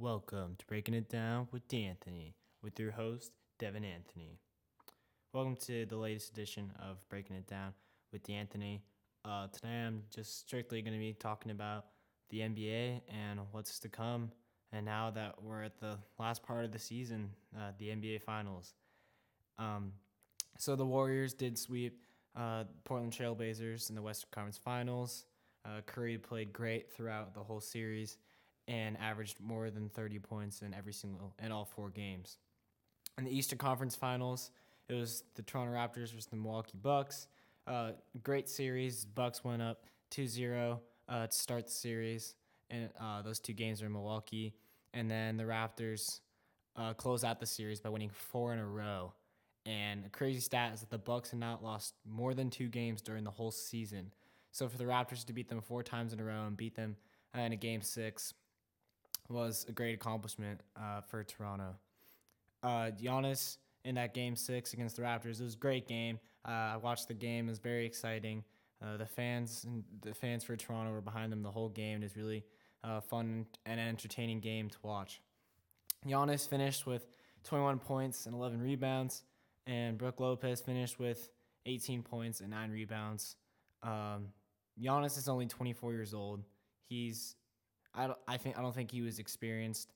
Welcome to Breaking It Down with D'Anthony, with your host, Devin Anthony. Welcome to the latest edition of Breaking It Down with D'Anthony. Uh, today I'm just strictly going to be talking about the NBA and what's to come. And now that we're at the last part of the season, uh, the NBA Finals. Um, so the Warriors did sweep uh, Portland Trailblazers in the Western Conference Finals. Uh, Curry played great throughout the whole series and averaged more than 30 points in every single in all four games. In the Eastern Conference Finals, it was the Toronto Raptors versus the Milwaukee Bucks. Uh, great series. Bucks went up 2-0 uh, to start the series, and uh, those two games were in Milwaukee. And then the Raptors uh, closed out the series by winning four in a row. And a crazy stat is that the Bucks had not lost more than two games during the whole season. So for the Raptors to beat them four times in a row and beat them uh, in a game six was a great accomplishment uh, for Toronto. Uh, Giannis in that game six against the Raptors, it was a great game. Uh, I watched the game; it was very exciting. Uh, the fans, the fans for Toronto were behind them the whole game. It was really uh, fun and entertaining game to watch. Giannis finished with 21 points and 11 rebounds, and Brook Lopez finished with 18 points and nine rebounds. Um, Giannis is only 24 years old. He's I don't, I think I don't think he was experienced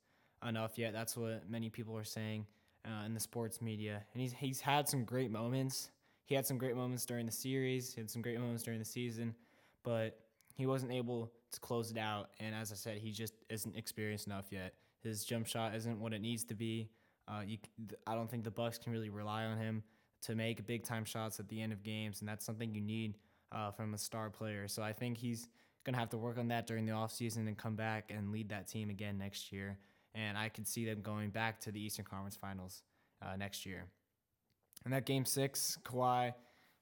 enough yet. That's what many people are saying uh, in the sports media. And he's he's had some great moments. He had some great moments during the series. He had some great moments during the season, but he wasn't able to close it out. And as I said, he just isn't experienced enough yet. His jump shot isn't what it needs to be. Uh, you, I don't think the Bucks can really rely on him to make big time shots at the end of games, and that's something you need uh, from a star player. So I think he's going to have to work on that during the offseason and come back and lead that team again next year. And I could see them going back to the Eastern Conference Finals uh, next year. And that game six, Kawhi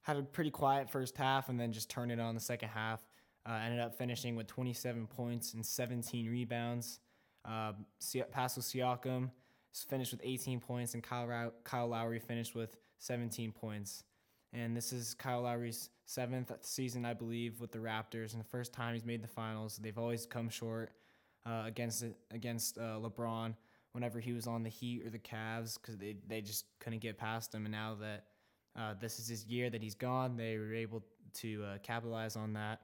had a pretty quiet first half and then just turned it on the second half. Uh, ended up finishing with 27 points and 17 rebounds. Uh, Pascal Siakam finished with 18 points, and Kyle, Kyle Lowry finished with 17 points. And this is Kyle Lowry's seventh season, I believe, with the Raptors, and the first time he's made the finals. They've always come short uh, against against uh, LeBron whenever he was on the Heat or the Cavs because they they just couldn't get past him. And now that uh, this is his year that he's gone, they were able to uh, capitalize on that,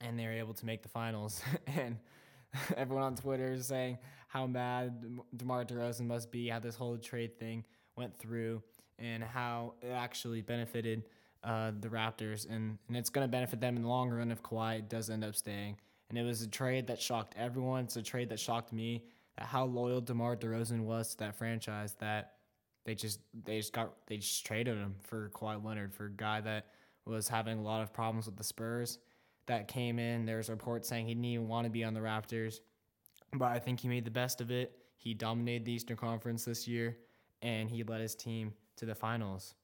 and they were able to make the finals. and everyone on Twitter is saying how mad DeMar DeRozan must be, how this whole trade thing went through, and how it actually benefited uh, the Raptors, and, and it's going to benefit them in the long run if Kawhi does end up staying. And it was a trade that shocked everyone. It's a trade that shocked me at how loyal DeMar DeRozan was to that franchise that they just they just got they just traded him for Kawhi Leonard for a guy that was having a lot of problems with the Spurs. That came in. There's reports saying he didn't even want to be on the Raptors, but I think he made the best of it. He dominated the Eastern Conference this year, and he led his team to the finals.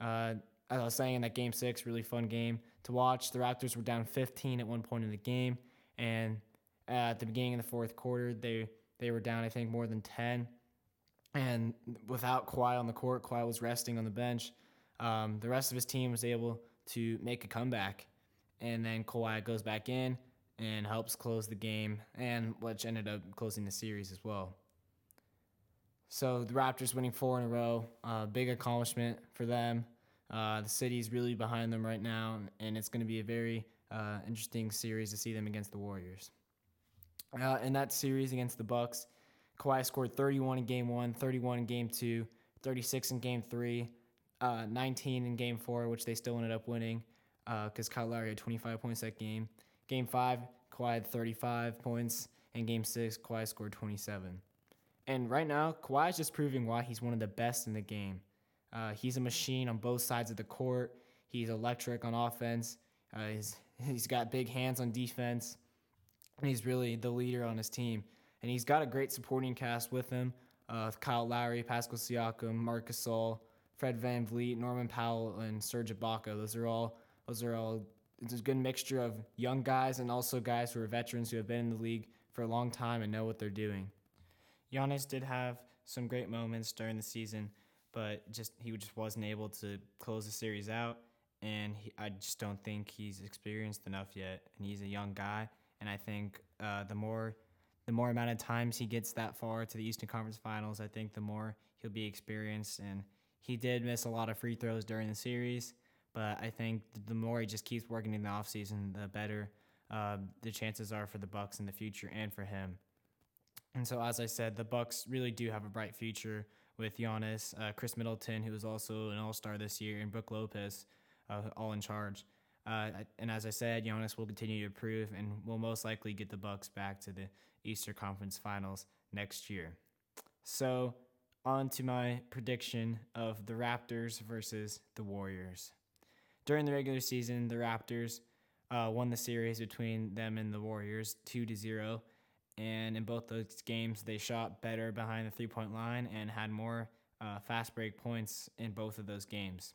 Uh, as I was saying in that game six, really fun game to watch. The Raptors were down 15 at one point in the game, and at the beginning of the fourth quarter, they they were down I think more than 10. And without Kawhi on the court, Kawhi was resting on the bench. Um, the rest of his team was able to make a comeback, and then Kawhi goes back in and helps close the game, and which ended up closing the series as well. So the Raptors winning four in a row, uh, big accomplishment for them. Uh, the city's really behind them right now, and it's going to be a very uh, interesting series to see them against the Warriors. Uh, in that series against the Bucks, Kawhi scored 31 in Game One, 31 in Game Two, 36 in Game Three, uh, 19 in Game Four, which they still ended up winning because uh, Kyle Lowry had 25 points that game. Game Five, Kawhi had 35 points, and Game Six, Kawhi scored 27. And right now, Kawhi is just proving why he's one of the best in the game. Uh, he's a machine on both sides of the court. He's electric on offense. Uh, he's, he's got big hands on defense. And he's really the leader on his team. And he's got a great supporting cast with him uh, Kyle Lowry, Pascal Siakam, Marcus Gasol, Fred VanVleet, Norman Powell, and Serge Ibaka. Those are all those are all it's a good mixture of young guys and also guys who are veterans who have been in the league for a long time and know what they're doing. Giannis did have some great moments during the season but just he just wasn't able to close the series out. And he, I just don't think he's experienced enough yet. And he's a young guy, and I think uh, the more the more amount of times he gets that far to the Eastern Conference Finals, I think the more he'll be experienced. And he did miss a lot of free throws during the series, but I think the more he just keeps working in the offseason, the better uh, the chances are for the Bucks in the future and for him. And so, as I said, the Bucks really do have a bright future with Giannis, uh, Khris Middleton, who was also an All Star this year, and Brook Lopez, uh, all in charge. Uh, and as I said, Giannis will continue to improve and will most likely get the Bucks back to the Eastern Conference Finals next year. So, on to my prediction of the Raptors versus the Warriors. During the regular season, the Raptors uh, won the series between them and the Warriors 2 to 0. And in both those games, they shot better behind the three point line and had more uh, fast break points in both of those games.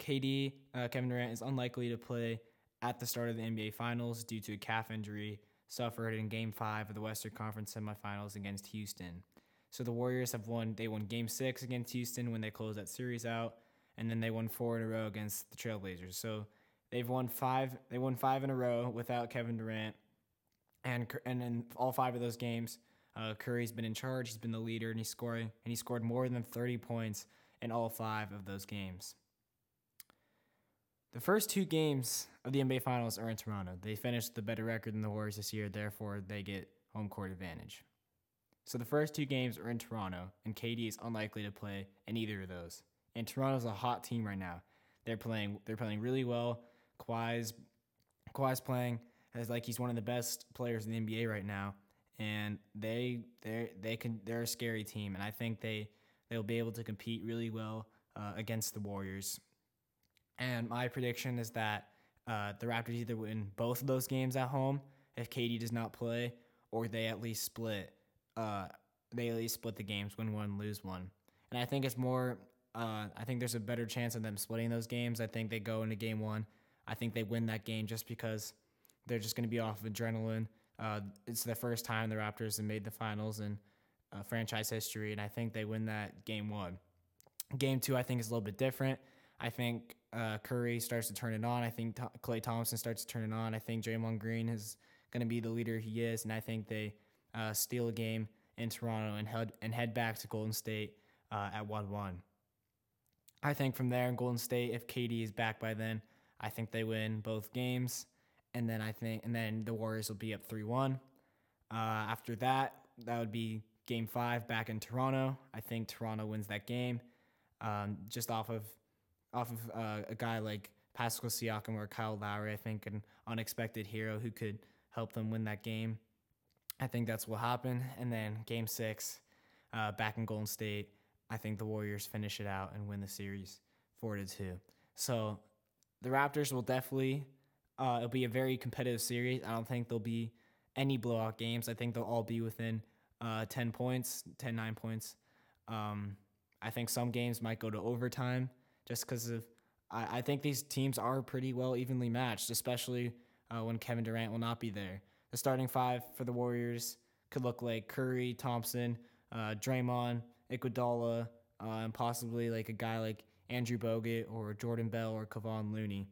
KD, uh, Kevin Durant, is unlikely to play at the start of the NBA Finals due to a calf injury suffered in Game 5 of the Western Conference semifinals against Houston. So the Warriors have won, they won Game 6 against Houston when they closed that series out, and then they won four in a row against the Trailblazers. So they've won five, they won five in a row without Kevin Durant. And, and in all five of those games, uh, Curry's been in charge. He's been the leader, and he's scoring, and he scored more than 30 points in all five of those games. The first two games of the NBA Finals are in Toronto. They finished the better record than the Warriors this year, therefore they get home court advantage. So the first two games are in Toronto, and KD is unlikely to play in either of those. And Toronto's a hot team right now. They're playing they're playing really well. Kawhi's Kawhi's playing as like he's one of the best players in the NBA right now, and they they they can they're a scary team, and I think they they'll be able to compete really well uh, against the Warriors. And my prediction is that uh, the Raptors either win both of those games at home if KD does not play, or they at least split. Uh, they at least split the games, win one, lose one. And I think it's more. Uh, I think there's a better chance of them splitting those games. I think they go into game one. I think they win that game just because they're just going to be off of adrenaline. Uh, it's the first time the Raptors have made the finals in uh, franchise history, and I think they win that game one. Game two, I think, is a little bit different. I think uh, Curry starts to turn it on. I think Klay Thompson starts to turn it on. I think Draymond Green is going to be the leader he is, and I think they uh, steal a game in Toronto and head and head back to Golden State uh, at one one. I think from there in Golden State, if KD is back by then, I think they win both games, and then I think and then the Warriors will be up three one. Uh, after that, that would be Game Five back in Toronto. I think Toronto wins that game, um, just off of off of uh, a guy like Pascal Siakam or Kyle Lowry, I think an unexpected hero who could help them win that game. I think that's what happened. And then game six, uh, back in Golden State, I think the Warriors finish it out and win the series four to two. So the Raptors will definitely uh, it'll be a very competitive series. I don't think there'll be any blowout games. I think they'll all be within uh, 10 points, 10, 9 points. Um, I think some games might go to overtime just because of I, I think these teams are pretty well evenly matched, especially uh, when Kevin Durant will not be there. The starting five for the Warriors could look like Curry, Thompson, uh, Draymond, Iguodala, uh, and possibly like a guy like Andrew Bogut or Jordan Bell or Kevon Looney.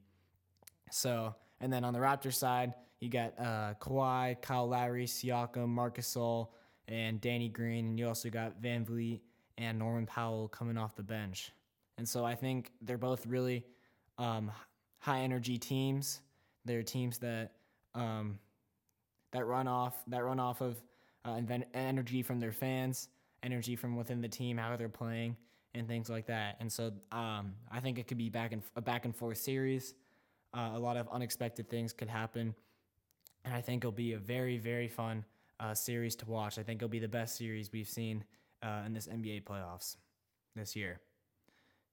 So, and then on the Raptors side, you got uh, Kawhi, Kyle Lowry, Siakam, Marcus Gasol, and Danny Green, and you also got VanVleet and Norman Powell coming off the bench. And so I think they're both really um, high energy teams. They're teams that um, that run off that run off of uh, energy from their fans, energy from within the team, how they're playing, and things like that. And so um, I think it could be back and a back and forth series. Uh, a lot of unexpected things could happen, and I think it'll be a very very fun uh, series to watch. I think it'll be the best series we've seen uh, in this NBA playoffs this year.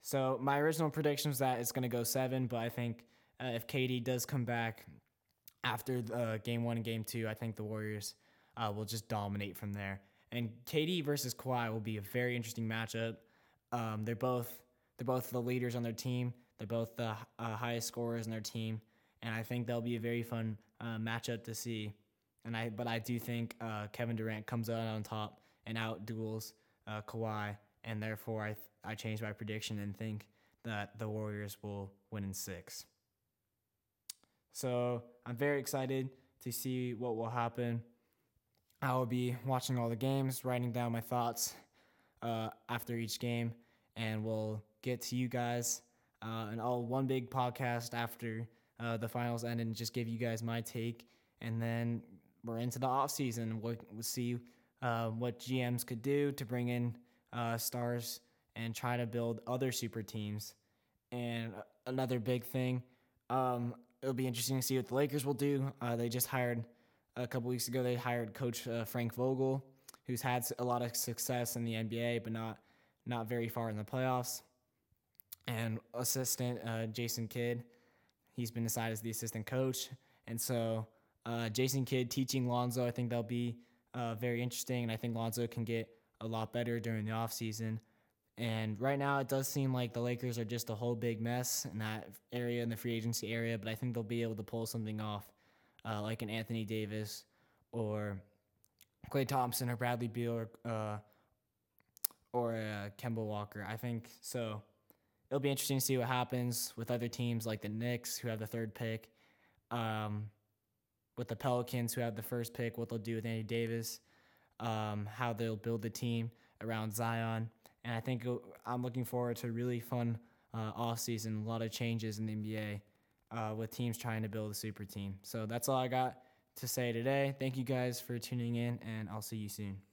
So my original prediction was that it's going to go seven, but I think uh, if KD does come back after uh, game one and game two, I think the Warriors uh, will just dominate from there. And KD versus Kawhi will be a very interesting matchup. Um, they're both they're both the leaders on their team. They're both the uh, highest scorers in their team, and I think that'll be a very fun uh, matchup to see. And I but I do think uh, Kevin Durant comes out on top and out duels Kawhi, and therefore I. Th- I changed my prediction and think that the Warriors will win in six. So I'm very excited to see what will happen. I will be watching all the games, writing down my thoughts uh, after each game, and we'll get to you guys uh, and all one big podcast after uh, the finals end and just give you guys my take. And then we're into the off season. We'll, we'll see uh, what GMs could do to bring in uh, stars and try to build other super teams. And another big thing, um, it'll be interesting to see what the Lakers will do. Uh, they just hired a couple weeks ago. They hired Coach uh, Frank Vogel, who's had a lot of success in the NBA, but not not very far in the playoffs. And assistant uh, Jason Kidd, he's been decided as the assistant coach, and so uh, Jason Kidd teaching Lonzo, I think that'll be uh, very interesting, and I think Lonzo can get a lot better during the offseason. And right now, it does seem like the Lakers are just a whole big mess in that area, in the free agency area, but I think they'll be able to pull something off, uh, like an Anthony Davis or Klay Thompson or Bradley Beal or, uh, or uh, Kemba Walker. I think so. It'll be interesting to see what happens with other teams like the Knicks, who have the third pick. Um, with the Pelicans, who have the first pick, what they'll do with Andy Davis, um, how they'll build the team around Zion. And I think I'm looking forward to a really fun uh, off season, a lot of changes in the NBA uh, with teams trying to build a super team. So that's all I got to say today. Thank you guys for tuning in, and I'll see you soon.